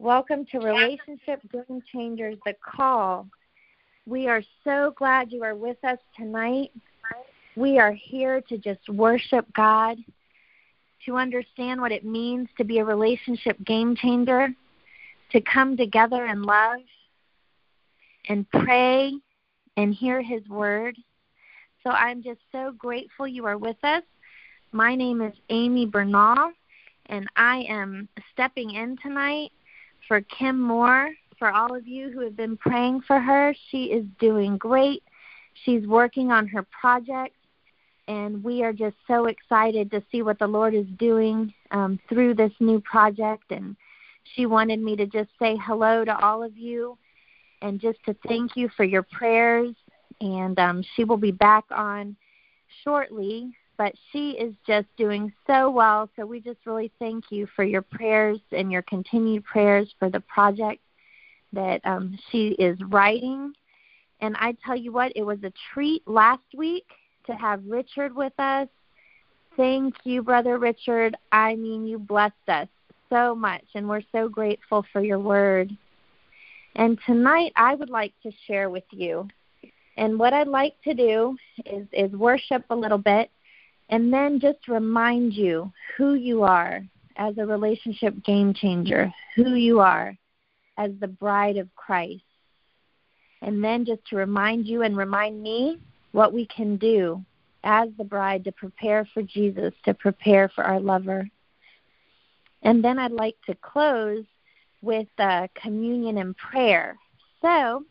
Welcome to Relationship Game Changers, the call. We are so glad you are with us tonight. We are here to just worship God, to understand what it means to be a relationship game changer, to come together in love and pray and hear His word. So I'm just so grateful you are with us. My name is Amy Bernal, and I am stepping in tonight for Kim Moore. For all of you who have been praying for her, she is doing great. She's working on her project, and we are just so excited to see what the Lord is doing um, through this new project. And she wanted me to just say hello to all of you and just to thank you for your prayers. And um, she will be back on shortly but she is just doing so well. So we just really thank you for your prayers and your continued prayers for the project that um, she is writing. And I tell you what, it was a treat last week to have Richard with us. Thank you, Brother Richard. I mean, you blessed us so much, and we're so grateful for your word. And tonight, I would like to share with you. And what I'd like to do is, is worship a little bit and then just remind you who you are as a relationship game changer, who you are as the bride of Christ. And then just to remind you and remind me what we can do as the bride to prepare for Jesus, to prepare for our lover. And then I'd like to close with uh, communion and prayer. So,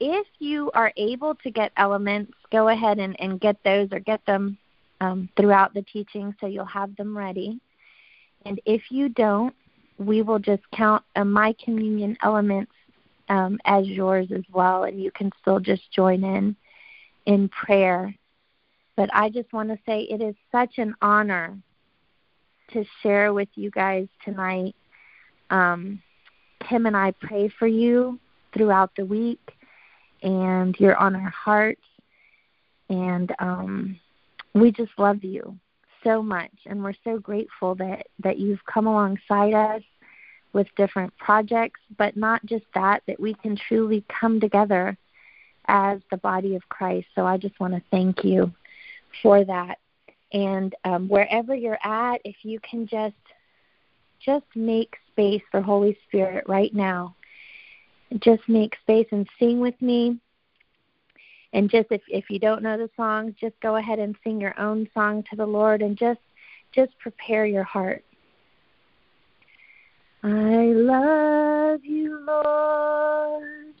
if you are able to get elements, go ahead and, and get those or get them um, throughout the teaching, so you'll have them ready. And if you don't, we will just count uh, my communion elements um, as yours as well, and you can still just join in in prayer. But I just want to say it is such an honor to share with you guys tonight. Um, Kim and I pray for you throughout the week, and you're on our hearts. And um, we just love you so much and we're so grateful that that you've come alongside us with different projects but not just that that we can truly come together as the body of Christ. So I just want to thank you for that. And um, wherever you're at if you can just just make space for Holy Spirit right now. Just make space and sing with me and just if if you don't know the songs just go ahead and sing your own song to the lord and just just prepare your heart. I love you lord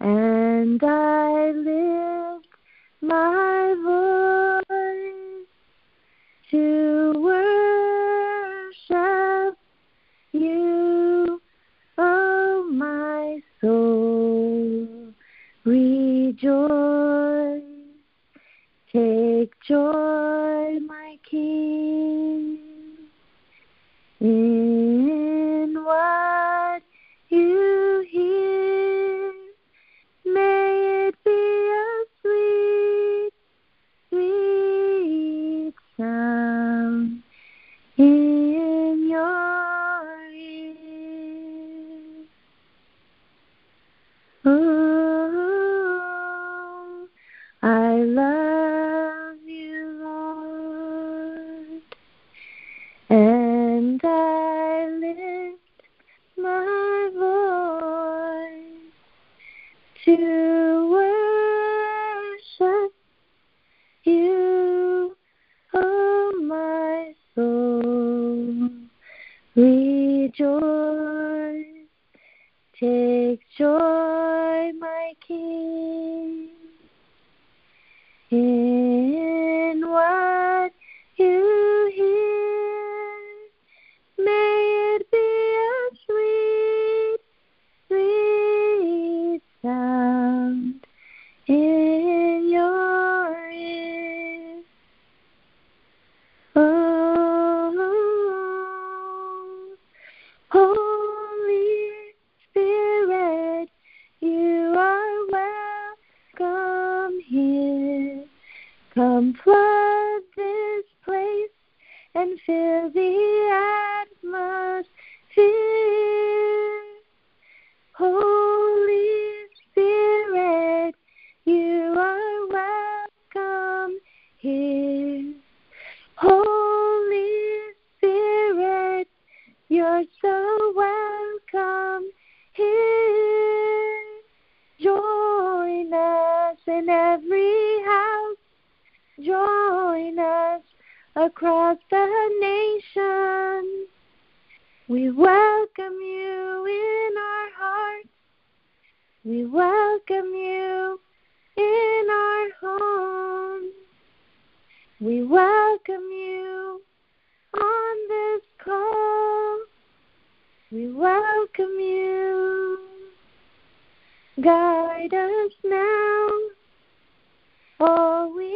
and i lift my voice to We welcome you in our homes. We welcome you on this call. We welcome you. Guide us now. All we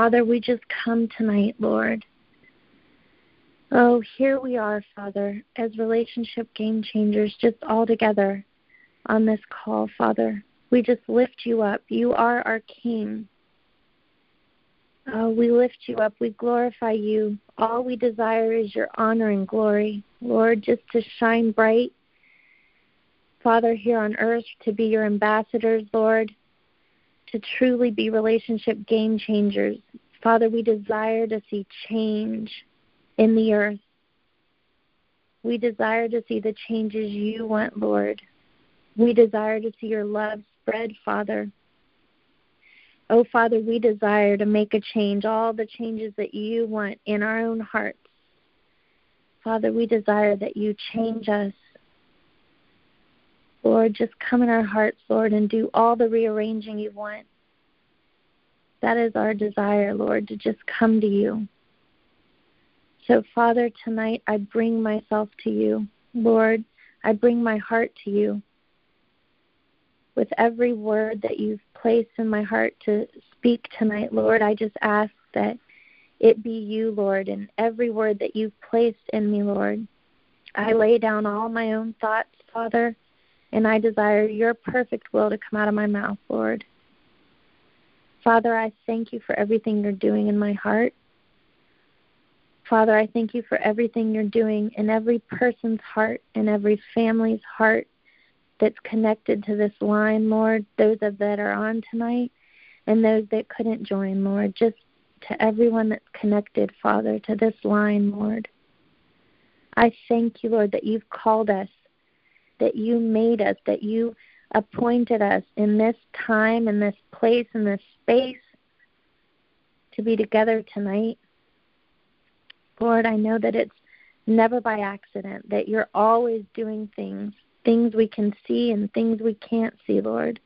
Father, we just come tonight, Lord. Oh, here we are, Father, as relationship game changers, just all together on this call, Father. We just lift you up. You are our King. Oh, we lift you up. We glorify you. All we desire is your honor and glory, Lord, just to shine bright, Father, here on earth, to be your ambassadors, Lord, to truly be relationship game changers. Father, we desire to see change in the earth. We desire to see the changes you want, Lord. We desire to see your love spread, Father. Oh, Father, we desire to make a change, all the changes that you want in our own hearts. Father, we desire that you change us. Lord, just come in our hearts, Lord, and do all the rearranging you want. That is our desire, Lord, to just come to you. So, Father, tonight I bring myself to you. Lord, I bring my heart to you. With every word that you've placed in my heart to speak tonight, Lord, I just ask that it be you, Lord, and every word that you've placed in me, Lord. I lay down all my own thoughts, Father, and I desire your perfect will to come out of my mouth, Lord. Father, I thank you for everything you're doing in my heart. Father, I thank you for everything you're doing in every person's heart and every family's heart that's connected to this line, Lord, those that are on tonight and those that couldn't join, Lord, just to everyone that's connected, Father, to this line, Lord. I thank you, Lord, that you've called us, that you made us, that you appointed us in this time, in this place, in this space to be together tonight. Lord, I know that it's never by accident, that you're always doing things, things we can see and things we can't see, Lord.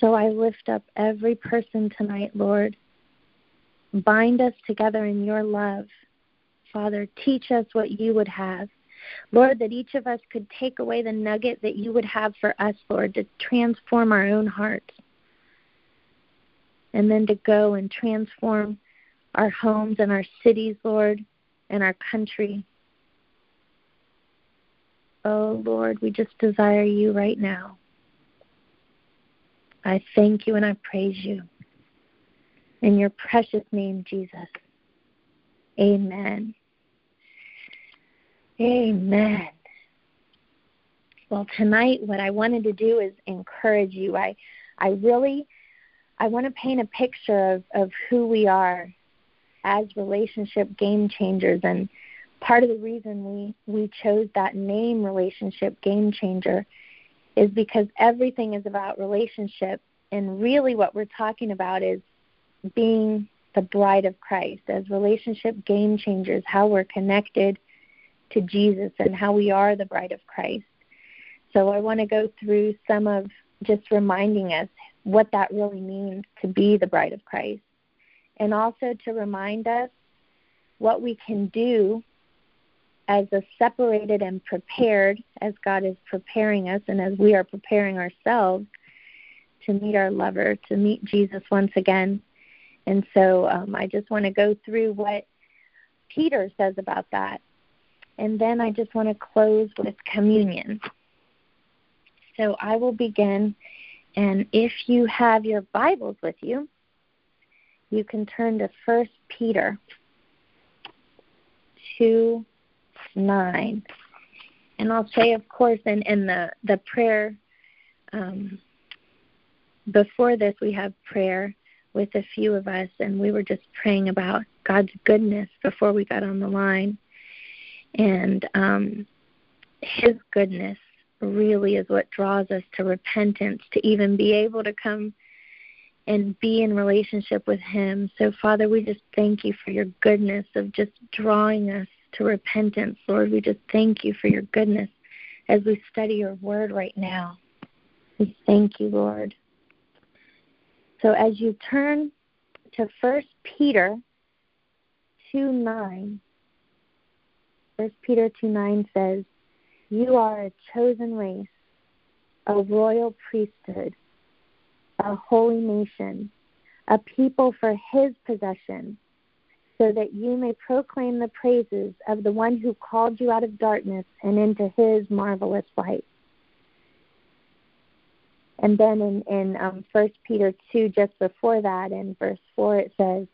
So I lift up every person tonight, Lord. Bind us together in your love. Father, teach us what you would have. Lord, that each of us could take away the nugget that you would have for us, Lord, to transform our own hearts. And then to go and transform our homes and our cities, Lord, and our country. Oh, Lord, we just desire you right now. I thank you and I praise you. In your precious name, Jesus. Amen. Amen. Well, tonight what I wanted to do is encourage you. I I really I want to paint a picture of, of who we are as relationship game changers and part of the reason we, we chose that name relationship game changer is because everything is about relationship and really what we're talking about is being the bride of Christ as relationship game changers, how we're connected to Jesus and how we are the bride of Christ. So I want to go through some of just reminding us what that really means to be the bride of Christ and also to remind us what we can do as a separated and prepared as God is preparing us and as we are preparing ourselves to meet our lover, to meet Jesus once again. And so um, I just want to go through what Peter says about that. And then I just want to close with communion. So I will begin. And if you have your Bibles with you, you can turn to First Peter 2 9. And I'll say, of course, in, in the, the prayer, um, before this, we have prayer with a few of us, and we were just praying about God's goodness before we got on the line. And um, His goodness really is what draws us to repentance, to even be able to come and be in relationship with Him. So, Father, we just thank you for your goodness of just drawing us to repentance. Lord, we just thank you for your goodness as we study your word right now. We thank you, Lord. So, as you turn to First Peter 2 9, 1 Peter 2 9 says, You are a chosen race, a royal priesthood a holy nation, a people for his possession, so that you may proclaim the praises of the one who called you out of darkness and into his marvelous light. And then in, in um, 1 Peter 2, just before that, in verse 4, it says,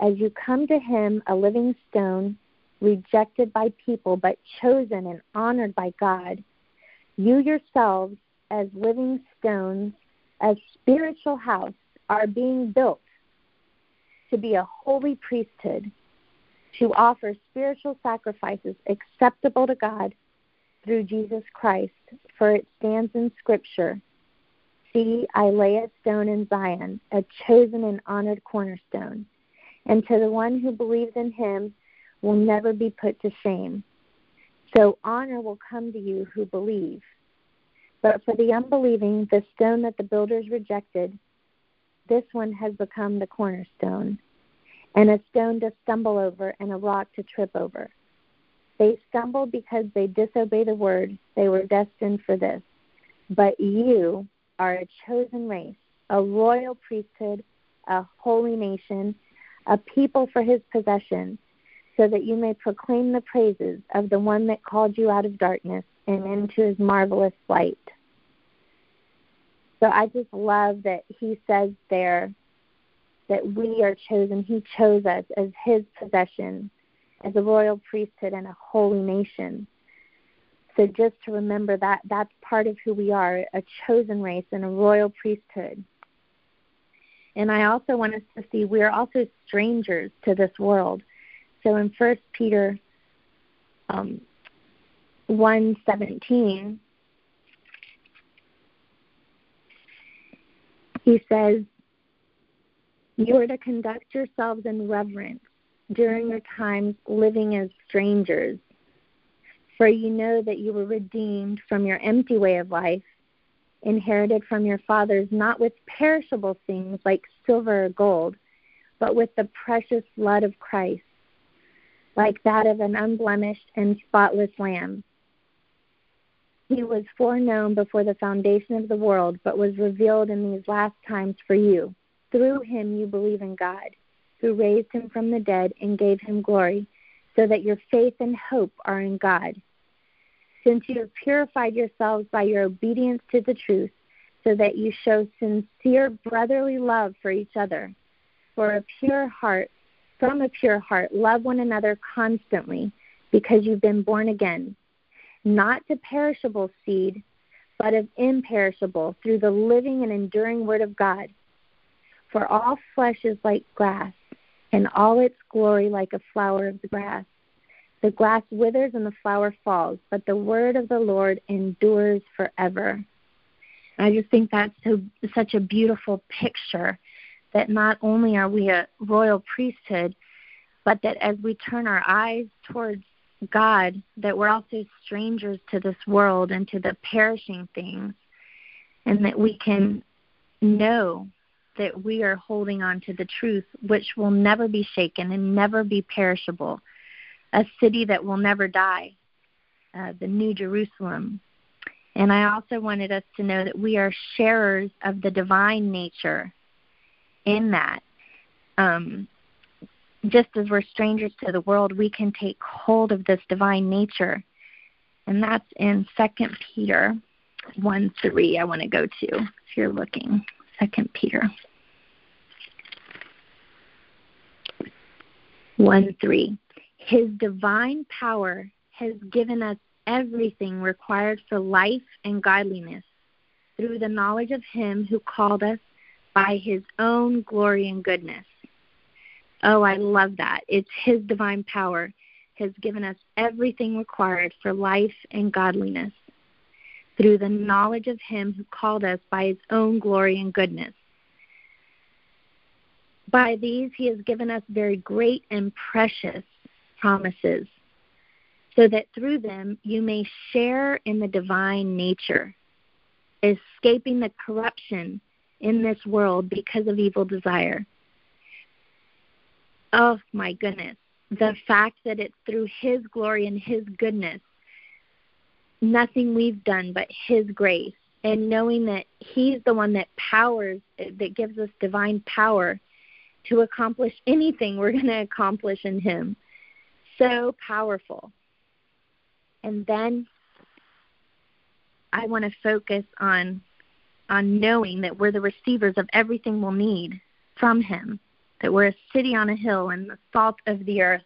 As you come to him, a living stone, rejected by people, but chosen and honored by God, you yourselves, as living stones, as spiritual house are being built to be a holy priesthood, to offer spiritual sacrifices acceptable to God through Jesus Christ. For it stands in Scripture See, I lay a stone in Zion, a chosen and honored cornerstone, and to the one who believes in him will never be put to shame. So honor will come to you who believe. But for the unbelieving, the stone that the builders rejected, this one has become the cornerstone, and a stone to stumble over and a rock to trip over. They stumble because they disobey the word. They were destined for this. But you are a chosen race, a royal priesthood, a holy nation, a people for his possession, so that you may proclaim the praises of the one that called you out of darkness and into his marvelous light. So I just love that he says there that we are chosen. He chose us as his possession, as a royal priesthood and a holy nation. So just to remember that that's part of who we are, a chosen race and a royal priesthood. And I also want us to see we are also strangers to this world. So in First Peter um, one seventeen, He says, You are to conduct yourselves in reverence during your times living as strangers, for you know that you were redeemed from your empty way of life, inherited from your fathers, not with perishable things like silver or gold, but with the precious blood of Christ, like that of an unblemished and spotless lamb he was foreknown before the foundation of the world, but was revealed in these last times for you. Through him you believe in God, who raised him from the dead and gave him glory, so that your faith and hope are in God. Since you have purified yourselves by your obedience to the truth, so that you show sincere brotherly love for each other. For a pure heart, from a pure heart, love one another constantly because you've been born again, not to perishable seed, but of imperishable, through the living and enduring Word of God. For all flesh is like grass, and all its glory like a flower of the grass. The grass withers and the flower falls, but the word of the Lord endures forever. I just think that's so such a beautiful picture that not only are we a royal priesthood, but that as we turn our eyes towards God, that we're also strangers to this world and to the perishing things, and that we can know that we are holding on to the truth, which will never be shaken and never be perishable, a city that will never die, uh, the New Jerusalem. And I also wanted us to know that we are sharers of the divine nature in that. Um, just as we're strangers to the world, we can take hold of this divine nature. And that's in Second Peter 1 3, I want to go to if you're looking. Second Peter 1 3. His divine power has given us everything required for life and godliness through the knowledge of Him who called us by His own glory and goodness. Oh, I love that. It's His divine power has given us everything required for life and godliness through the knowledge of Him who called us by His own glory and goodness. By these, He has given us very great and precious promises, so that through them you may share in the divine nature, escaping the corruption in this world because of evil desire oh my goodness, the fact that it's through His glory and His goodness, nothing we've done but His grace, and knowing that He's the one that powers, that gives us divine power to accomplish anything we're going to accomplish in Him. So powerful. And then I want to focus on on knowing that we're the receivers of everything we'll need from Him that we're a city on a hill and the salt of the earth.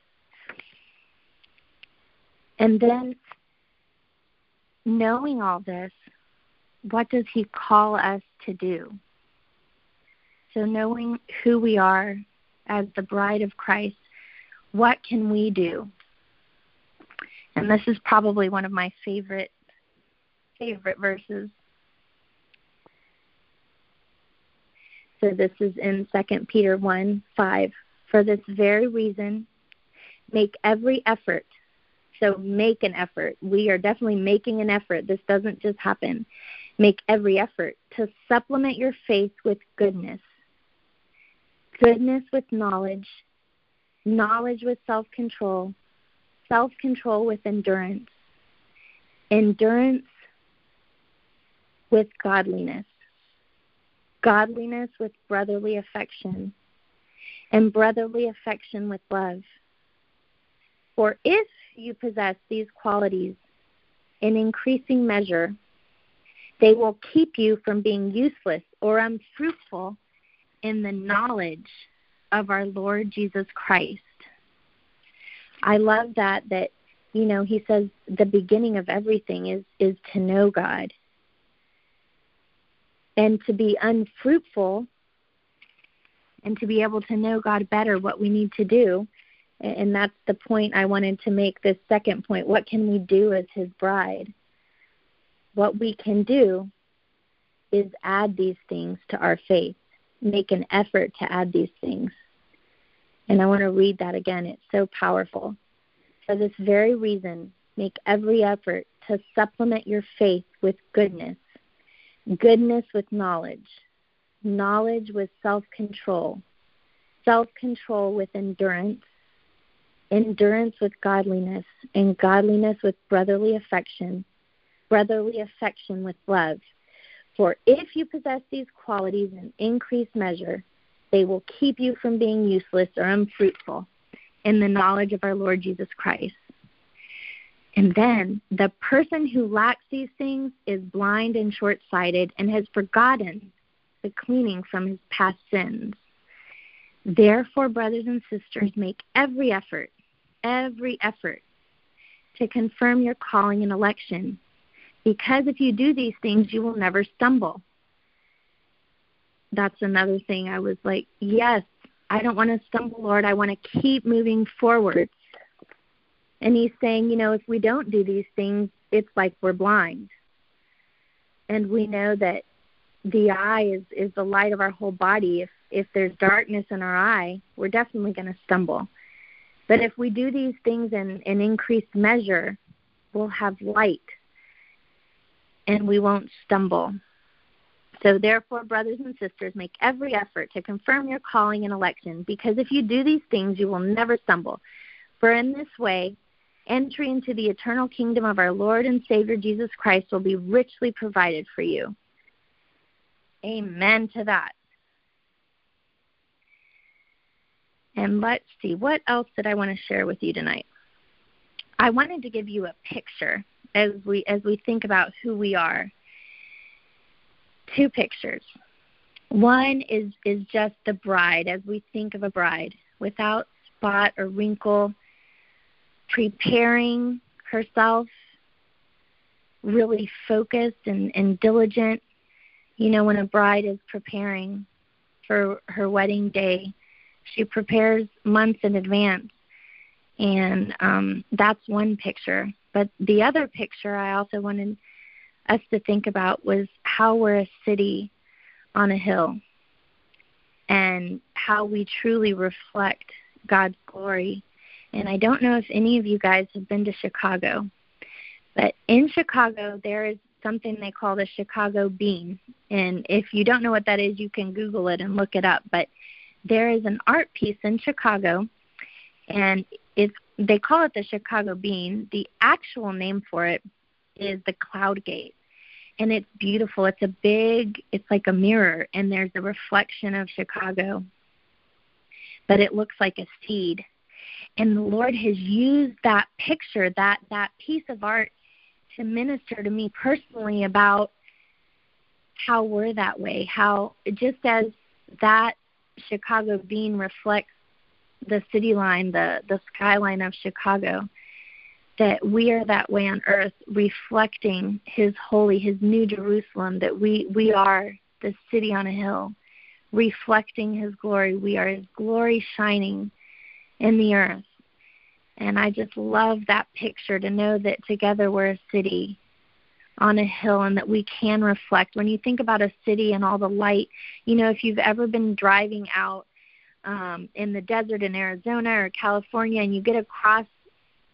And then, knowing all this, what does He call us to do? So, knowing who we are as the bride of Christ, what can we do? And this is probably one of my favorite favorite verses So this is in 2 Peter 1 5. For this very reason, make every effort. So make an effort. We are definitely making an effort. This doesn't just happen. Make every effort to supplement your faith with goodness, goodness with knowledge, knowledge with self control, self control with endurance, endurance with godliness godliness with brotherly affection, and brotherly affection with love. For if you possess these qualities in increasing measure, they will keep you from being useless or unfruitful in the knowledge of our Lord Jesus Christ. I love that that you know he says the beginning of everything is is to know God and to be unfruitful and to be able to know God better what we need to do. And that's the point I wanted to make this second point. What can we do as his bride? What we can do is add these things to our faith, make an effort to add these things. And I want to read that again. It's so powerful. For this very reason, make every effort to supplement your faith with goodness goodness with knowledge, knowledge with self control, self control with endurance, endurance with godliness, and godliness with brotherly affection, brotherly affection with love. For if you possess these qualities in increased measure, they will keep you from being useless or unfruitful in the knowledge of our Lord Jesus Christ. And then the person who lacks these things is blind and short sighted and has forgotten the cleaning from his past sins. Therefore, brothers and sisters, make every effort, every effort to confirm your calling and election. Because if you do these things, you will never stumble. That's another thing. I was like, yes, I don't want to stumble, Lord. I want to keep moving forward. And he's saying, you know, if we don't do these things, it's like we're blind. And we know that the eye is, is the light of our whole body. If if there's darkness in our eye, we're definitely going to stumble. But if we do these things in, in increased measure, we'll have light and we won't stumble. So, therefore, brothers and sisters, make every effort to confirm your calling and election, because if you do these things, you will never stumble. For in this way, entry into the eternal kingdom of our Lord and Savior Jesus Christ will be richly provided for you. Amen to that. And let's see, what else did I want to share with you tonight? I wanted to give you a picture as we as we think about who we are. Two pictures. One is is just the bride as we think of a bride without spot or wrinkle preparing herself really focused and, and diligent you know when a bride is preparing for her wedding day she prepares months in advance. And um, that's one picture. But the other picture I also wanted us to think about was how we're a city on a hill and how we truly reflect God's glory. And I don't know if any of you guys have been to Chicago, but in Chicago, there is something they call the Chicago bean. And if you don't know what that is, you can Google it and look it up. But there is an art piece in Chicago, and it's they call it the Chicago Bean. The actual name for it is the Cloud Gate, and it's beautiful. It's a big, it's like a mirror, and there's a reflection of Chicago, but it looks like a seed. And the Lord has used that picture, that that piece of art, to minister to me personally about how we're that way. How just as that Chicago bean reflects the city line, the, the skyline of Chicago, that we are that way on earth, reflecting His holy, His new Jerusalem, that we, we are the city on a hill, reflecting His glory. We are His glory shining in the earth. And I just love that picture to know that together we're a city on a hill and that we can reflect. When you think about a city and all the light, you know, if you've ever been driving out um, in the desert in Arizona or California and you get across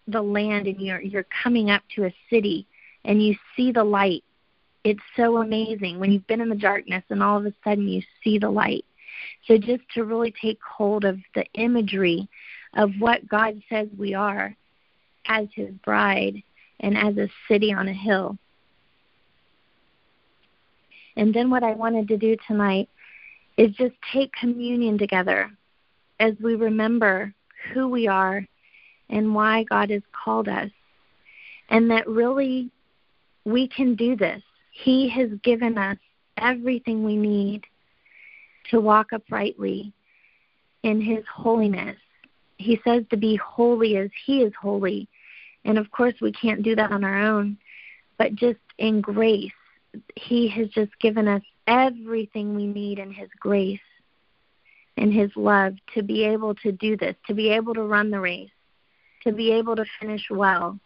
the land and you're you're coming up to a city and you see the light, it's so amazing when you've been in the darkness and all of a sudden you see the light. So just to really take hold of the imagery of what God says we are as his bride and as a city on a hill and then what I wanted to do tonight is just take communion together as we remember who we are and why God has called us. And that really we can do this. He has given us everything we need to walk uprightly in His holiness. He says to be holy as He is holy. And of course, we can't do that on our own, but just in grace he has just given us everything we need in His grace and His love to be able to do this, to be able to run the race, to be able to finish well,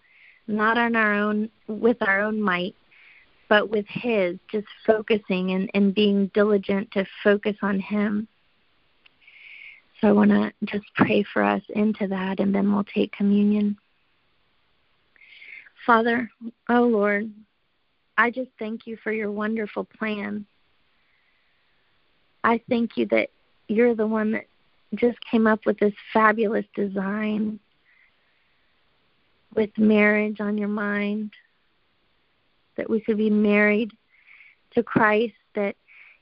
not on our own, with our own might, but with His, just focusing and, and being diligent to focus on Him. So I want to just pray for us into that, and then we'll take communion. Father, oh Lord, I just thank you for your wonderful plan. I thank you that you're the one that just came up with this fabulous design with marriage on your mind, that we could be married to Christ, that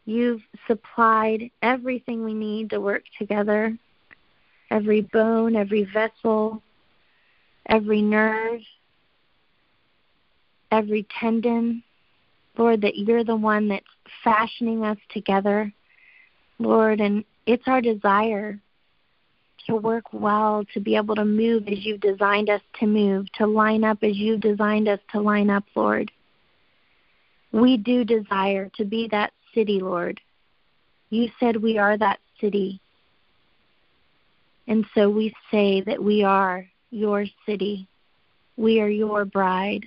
you've supplied everything we need to work together every bone, every vessel, every nerve, every tendon. Lord, that you're the one that's fashioning us together, Lord, and it's our desire to work well, to be able to move as you've designed us to move, to line up as you've designed us to line up, Lord. We do desire to be that city, Lord. You said we are that city. And so we say that we are your city. We are your bride.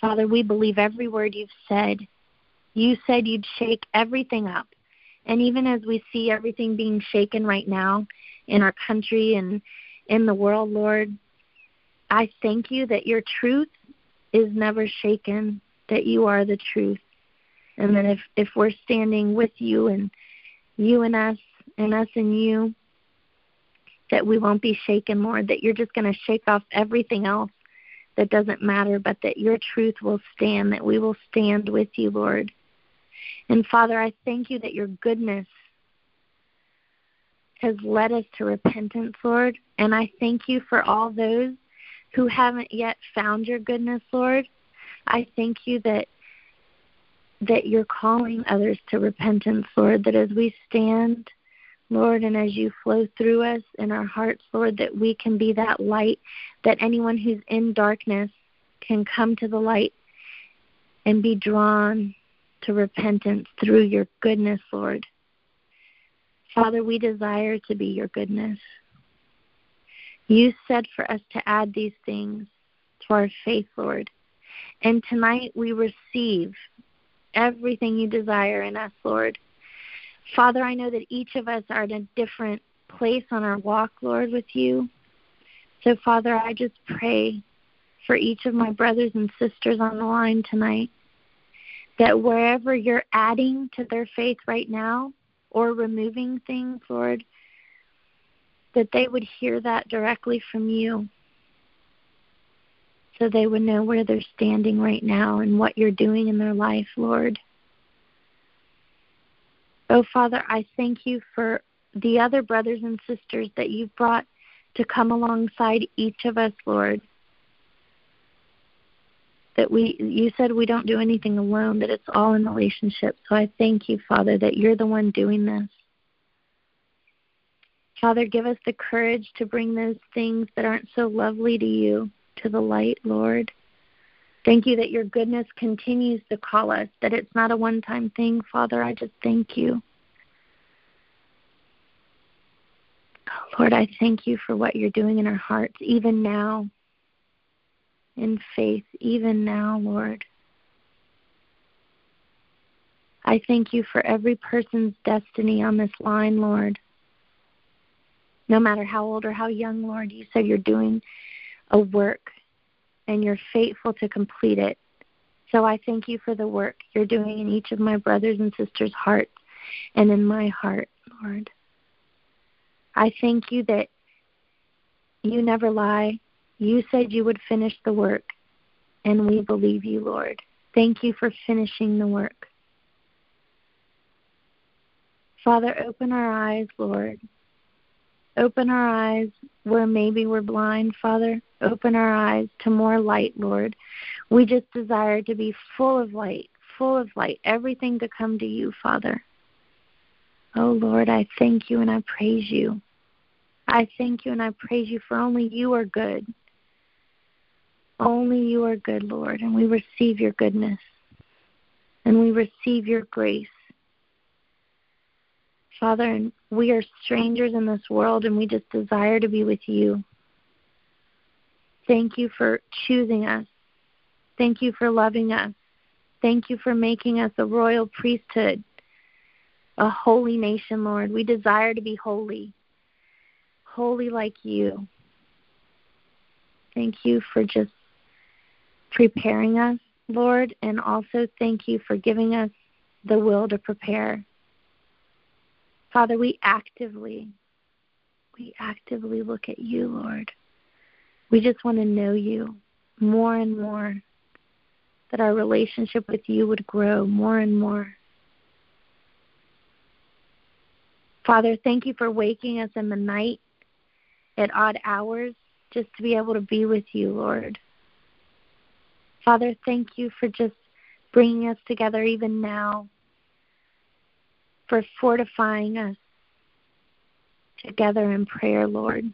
Father, we believe every word you've said. You said you'd shake everything up. And even as we see everything being shaken right now in our country and in the world, Lord, I thank you that your truth is never shaken, that you are the truth. And that if, if we're standing with you and you and us and us and you, that we won't be shaken, Lord, that you're just going to shake off everything else that doesn't matter, but that your truth will stand, that we will stand with you, Lord. And Father, I thank you that your goodness has led us to repentance, Lord. And I thank you for all those who haven't yet found your goodness, Lord. I thank you that that you're calling others to repentance, Lord, that as we stand, Lord, and as you flow through us in our hearts, Lord, that we can be that light, that anyone who's in darkness can come to the light and be drawn to repentance through your goodness, Lord. Father, we desire to be your goodness. You said for us to add these things to our faith, Lord. And tonight we receive everything you desire in us, Lord. Father, I know that each of us are in a different place on our walk, Lord, with you. So, Father, I just pray for each of my brothers and sisters on the line tonight that wherever you're adding to their faith right now or removing things, Lord, that they would hear that directly from you so they would know where they're standing right now and what you're doing in their life, Lord. Oh, Father, I thank you for the other brothers and sisters that you've brought to come alongside each of us, Lord. That we you said we don't do anything alone, that it's all in relationship. So I thank you, Father, that you're the one doing this. Father, give us the courage to bring those things that aren't so lovely to you to the light, Lord. Thank you that your goodness continues to call us, that it's not a one time thing, Father. I just thank you. Lord, I thank you for what you're doing in our hearts, even now, in faith, even now, Lord. I thank you for every person's destiny on this line, Lord no matter how old or how young, Lord. You said you're doing a work and you're faithful to complete it. So I thank you for the work you're doing in each of my brothers and sisters' hearts and in my heart, Lord. I thank you that you never lie. You said you would finish the work, and we believe you, Lord. Thank you for finishing the work. Father, open our eyes, Lord, Open our eyes where maybe we're blind, Father. Open our eyes to more light, Lord. We just desire to be full of light, full of light, everything to come to you, Father. Oh, Lord, I thank you and I praise you. I thank you and I praise you for only you are good. Only you are good, Lord, and we receive your goodness and we receive your grace. Father, and we are strangers in this world and we just desire to be with you. Thank you for choosing us. Thank you for loving us. Thank you for making us a royal priesthood, a holy nation, Lord. We desire to be holy, holy like you. Thank you for just preparing us, Lord, and also thank you for giving us the will to prepare. Father, we actively, we actively look at you, Lord. We just want to know you more and more, that our relationship with you would grow more and more. Father, thank you for waking us in the night at odd hours just to be able to be with you, Lord. Father, thank you for just bringing us together even now for fortifying us, together in prayer, Lord.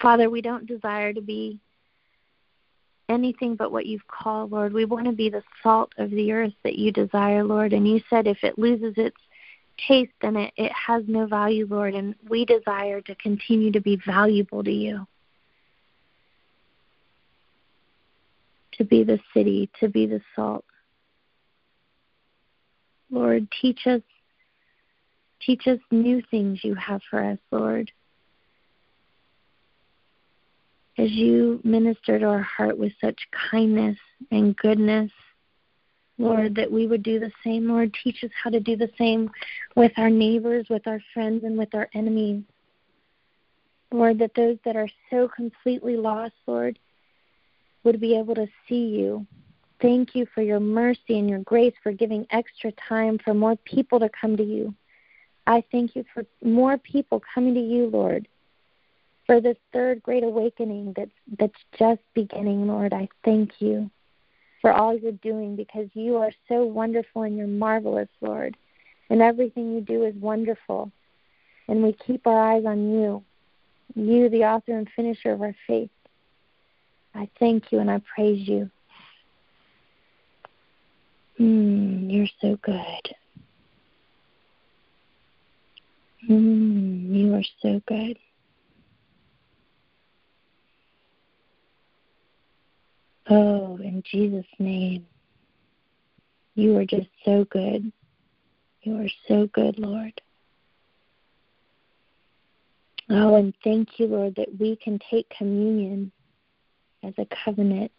Father, we don't desire to be anything but what you've called, Lord. We want to be the salt of the earth that you desire, Lord. And you said if it loses its taste, then it, it has no value, Lord. And we desire to continue to be valuable to you. To be the city, to be the salt. Lord, teach us teach us new things you have for us, Lord. as you ministered to our heart with such kindness and goodness, Lord, that we would do the same. Lord, teach us how to do the same with our neighbors, with our friends, and with our enemies. Lord, that those that are so completely lost, Lord, would be able to see you. Thank you for your mercy and your grace for giving extra time for more people to come to you. I thank you for more people coming to you, Lord for this third great awakening that's that's just beginning, Lord. I thank you for all you're doing because you are so wonderful and you're marvelous, Lord. And everything you do is wonderful. And we keep our eyes on you, you, the author and finisher of our faith. I thank you and I praise you. Mm, you're so good. Mm, you are so good. Oh, in Jesus' name. You are just so good. You are so good, Lord. Oh, and thank you, Lord, that we can take communion as a covenant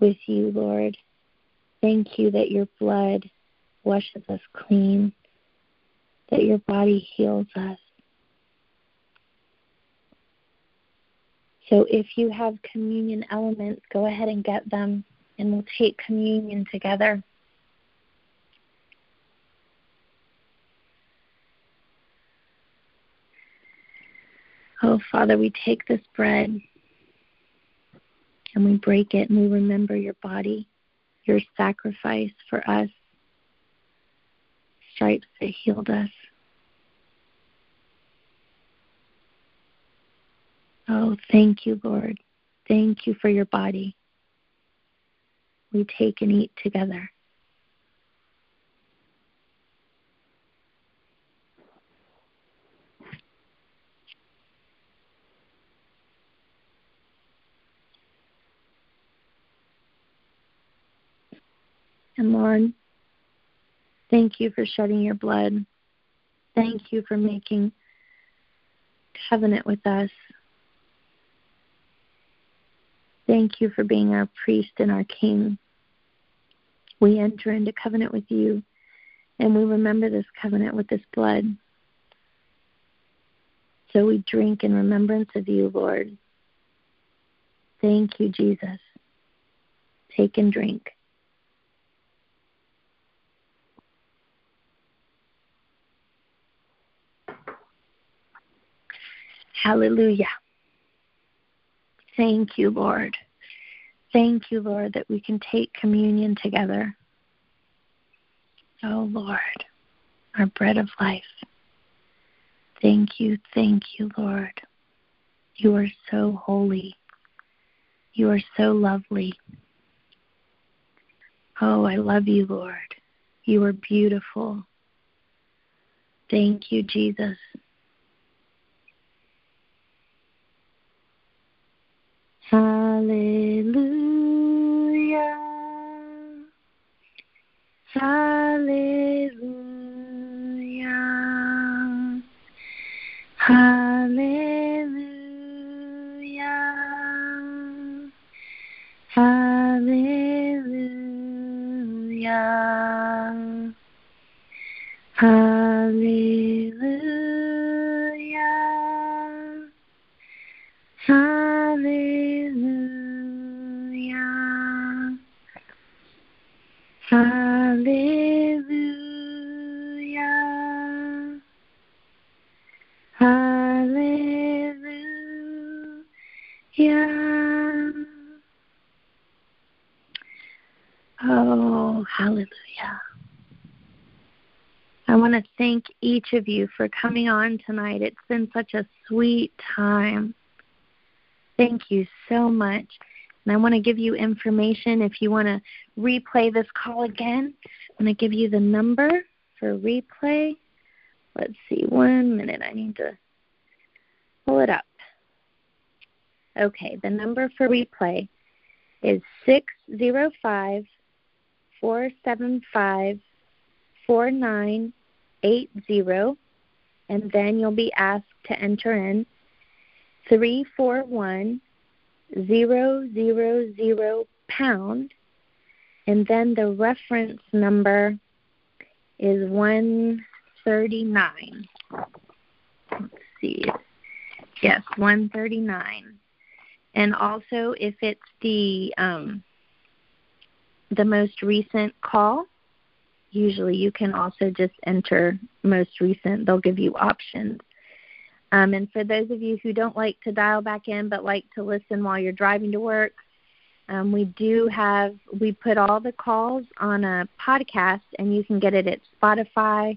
with you, Lord. Thank you that your blood washes us clean, that your body heals us. So if you have communion elements, go ahead and get them, and we'll take communion together. Oh, Father, we take this bread and we break it and we remember your body, your sacrifice for us, stripes that healed us. Oh, thank you, Lord. Thank you for your body. We take and eat together. And Lord, thank you for shedding your blood. Thank you for making covenant with us Thank you for being our priest and our king. We enter into covenant with you, and we remember this covenant with this blood. So we drink in remembrance of you, Lord. Thank you, Jesus. Take and drink. Hallelujah. Thank you, Lord. Thank you, Lord, that we can take communion together. Oh, Lord, our bread of life. Thank you, thank you, Lord. You are so holy. You are so lovely. Oh, I love you, Lord. You are beautiful. Thank you, Jesus. Hallelujah. Hallelujah. Hallelujah. Hallelujah. Oh, hallelujah. I want to thank each of you for coming on tonight. It's been such a sweet time. Thank you so much. And I want to give you information if you want to replay this call again. I'm going to give you the number for replay. Let's see, one minute. I need to pull it up. Okay, the number for replay is 605 475 4980, and then you'll be asked to enter in 341 000 zero zero pound, and then the reference number is 139. Let's see. Yes, 139. And also, if it's the um, the most recent call, usually you can also just enter most recent. They'll give you options. Um, and for those of you who don't like to dial back in but like to listen while you're driving to work, um, we do have, we put all the calls on a podcast and you can get it at Spotify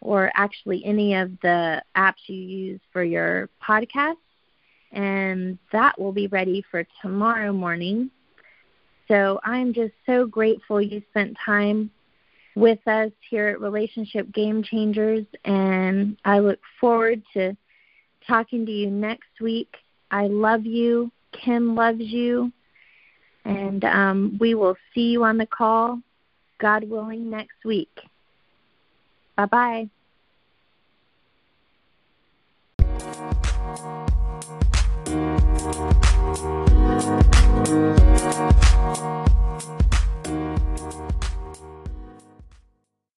or actually any of the apps you use for your podcast. And that will be ready for tomorrow morning. So I'm just so grateful you spent time with us here at Relationship Game Changers, and I look forward to talking to you next week. I love you. Kim loves you. And um, we will see you on the call, God willing, next week. Bye bye.